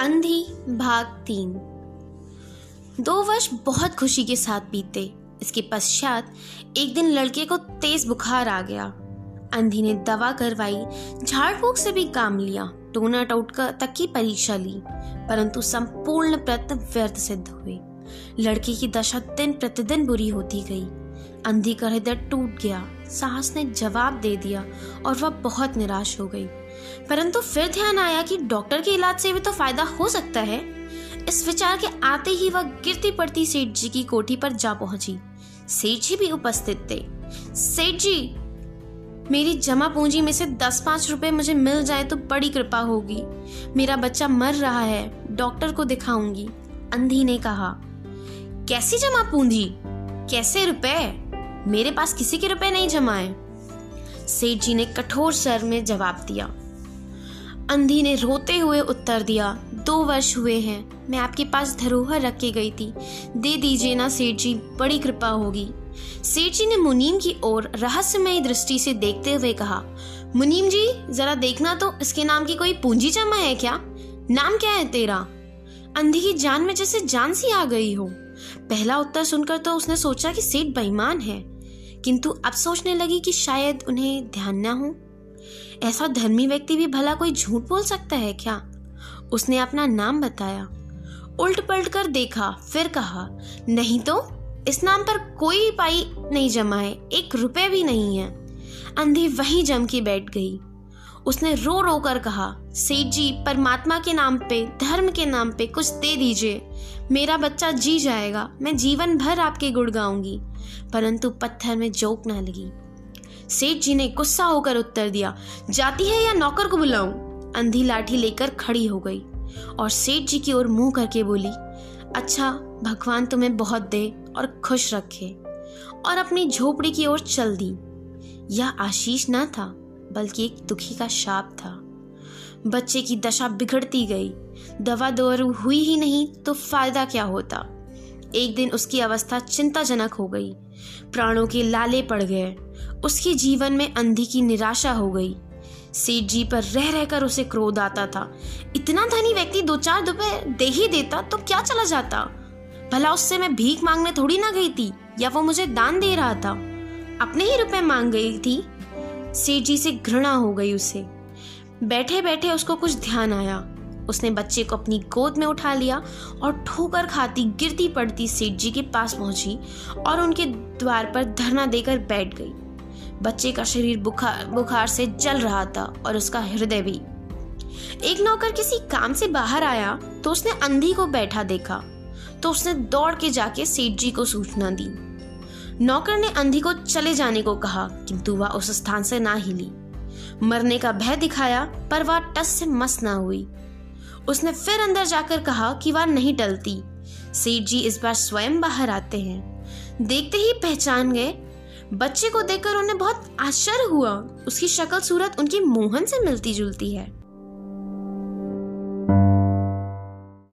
अंधी भाग तीन। दो वर्ष बहुत खुशी के साथ बीते। इसके पश्चात एक दिन लड़के को तेज बुखार आ गया। अंधी ने दवा करवाई झाड़ फूक से भी काम लिया। टोना टोटका तक की परीक्षा ली, परंतु संपूर्ण प्रयत्न व्यर्थ सिद्ध हुए। लड़के की दशा दिन प्रतिदिन बुरी होती गई। अंधी का हृदय टूट गया, साहस ने जवाब दे दिया और वह बहुत निराश हो गई। परंतु फिर ध्यान आया कि डॉक्टर के इलाज से भी तो फ़ायदा हो सकता है। इस विचार के आते ही वह गिरती पड़ती सेठ जी की कोठी पर जा पहुँची। सेठ जी भी उपस्थित थे। सेठ जी, मेरी जमा पूंजी में से दस पाँच रुपए मुझे मिल जाए तो बड़ी कृपा होगी। मेरा बच्चा मर रहा है, डॉक्टर को दिखाऊँगी, अंधी ने कहा। कैसी जमा पूंजी? कैसे रुपए? मेरे पास किसी के रुपए नहीं जमाए सेठ जी ने कठोर स्वर में जवाब दिया। अंधी ने रोते हुए उत्तर दिया, दो वर्ष हुए हैं, मैं आपके पास धरोहर रख के गई थी। दे दीजिए ना सेठ जी, बड़ी कृपा होगी। सेठ जी ने मुनीम की ओर रहस्यमय दृष्टि से देखते हुए कहा, मुनीम जी, जरा देखना तो इसके नाम की कोई पूंजी जमा है क्या? नाम क्या है तेरा? अंधी की जान में जैसे जान सी आ गई हो। पहला उत्तर सुनकर तो उसने सोचा कि सेठ बेईमान है, किंतु अब सोचने लगी कि शायद उन्हें ध्यान न हो। ऐसा धर्मी व्यक्ति भी भला कोई झूठ बोल सकता है क्या? उसने अपना नाम बताया। उल्ट पलट कर देखा, फिर कहा, नहीं तो इस नाम पर कोई पाई नहीं जमा है, एक रुपए भी नहीं है। अंधी वहीं जम के बैठ गई। उसने रो रो कर कहा, सेठ जी, परमात्मा के नाम पे, धर्म के नाम पे कुछ दे दीजिए। मेरा बच्चा जी जाएगा, मैं जीवन भर आपके गुड़ गाऊँगी। परंतु पत्थर में जोक ना लगी। सेठ जी ने गुस्सा होकर उत्तर दिया, जाती है या नौकर को बुलाऊं? अंधी लाठी लेकर खड़ी हो गई और सेठ जी की ओर मुँह करके बोली अच्छा भगवान तुम्हें बहुत दे और खुश रखे। और अपनी झोपड़ी की ओर चल दी। यह आशीष न था। बल्कि एक दुखी का शाप था। बच्चे की दशा बिगड़ती गई। दवा दारू हुई ही नहीं तो फ़ायदा क्या होता? एक दिन उसकी अवस्था चिंताजनक हो गई। प्राणों के लाले पड़ गए। उसके जीवन में अंधी की निराशा हो गई। सेठ जी पर रह रहकर उसे क्रोध आता था। इतना धनी व्यक्ति दो चार रुपए दे ही देता तो क्या चला जाता? भला उससे मैं भीख मांगने थोड़ी ना गई थी या वो मुझे दान दे रहा था? अपने ही रुपए मांग गई थी। सेठ जी से घृणा हो गई उसे। बैठे बैठे उसको कुछ ध्यान आया। उसने बच्चे को अपनी गोद में उठा लिया और ठोकर खाती गिरती पड़ती सेठ जी के पास पहुँची और उनके द्वार पर धरना देकर बैठ गई। बच्चे का शरीर बुखार बुखार से जल रहा था और उसका हृदय भी। एक नौकर किसी काम से बाहर आया तो उसने अंधी को बैठा देखा। तो उसने दौड़ के जाके सेठ जी को सूचना दी। नौकर ने अंधी को चले जाने को कहा, किंतु वह उस स्थान से ना हिली। मरने का भय दिखाया, पर वह टस से मस ना हुई। उसने फिर अंदर जाकर कहा कि वह नहीं टलती। सेठ जी इस बार स्वयं बाहर आते हैं। देखते ही पहचान गए। बच्चे को देखकर उन्हें बहुत आश्चर्य हुआ। उसकी शक्ल सूरत उनकी मोहन से मिलती जुलती है।